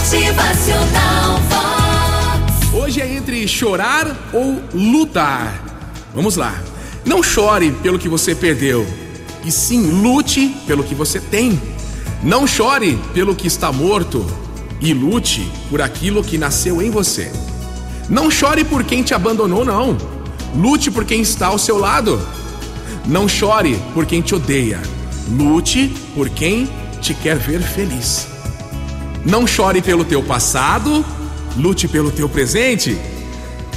Motivacional Vox. Hoje é entre chorar ou lutar. Vamos lá. Não chore pelo que você perdeu, e sim lute pelo que você tem. Não chore pelo que está morto, e lute por aquilo que nasceu em você. Não chore por quem te abandonou, não. Lute por quem está ao seu lado. Não chore por quem te odeia. Lute por quem te quer ver feliz. Não chore pelo teu passado, lute pelo teu presente.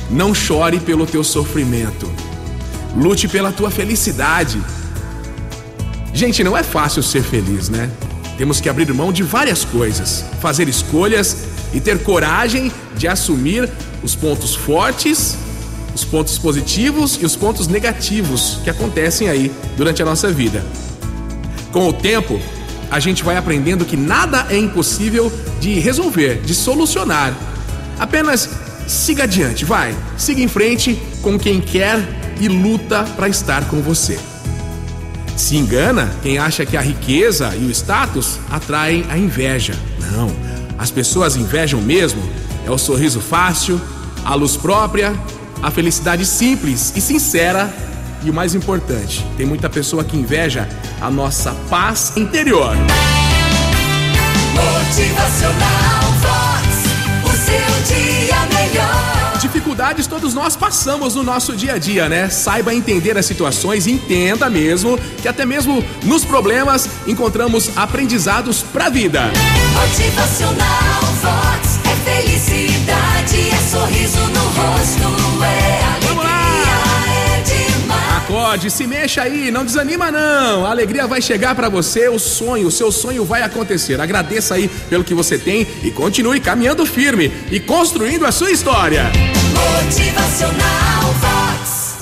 Não chore pelo teu sofrimento. Lute pela tua felicidade. Gente, não é fácil ser feliz, né? Temos que abrir mão de várias coisas, fazer escolhas e ter coragem de assumir os pontos fortes, os pontos positivos e os pontos negativos que acontecem aí durante a nossa vida. Com o tempo, a gente vai aprendendo que nada é impossível de resolver, de solucionar. Apenas siga adiante, vai, siga em frente com quem quer e luta para estar com você. Se engana quem acha que a riqueza e o status atraem a inveja. Não, as pessoas invejam mesmo é o sorriso fácil, a luz própria, a felicidade simples e sincera e o mais importante, tem muita pessoa que inveja a nossa paz interior. Motivacional Vox. O seu dia melhor. Dificuldades todos nós passamos no nosso dia a dia, né? Saiba entender as situações, entenda mesmo que até mesmo nos problemas encontramos aprendizados pra vida. Motivacional Vox. É felicidade, pode, se mexa aí, não desanima não. A alegria vai chegar para você, o sonho, o seu sonho vai acontecer. Agradeça aí pelo que você tem e continue caminhando firme e construindo a sua história. Motivacional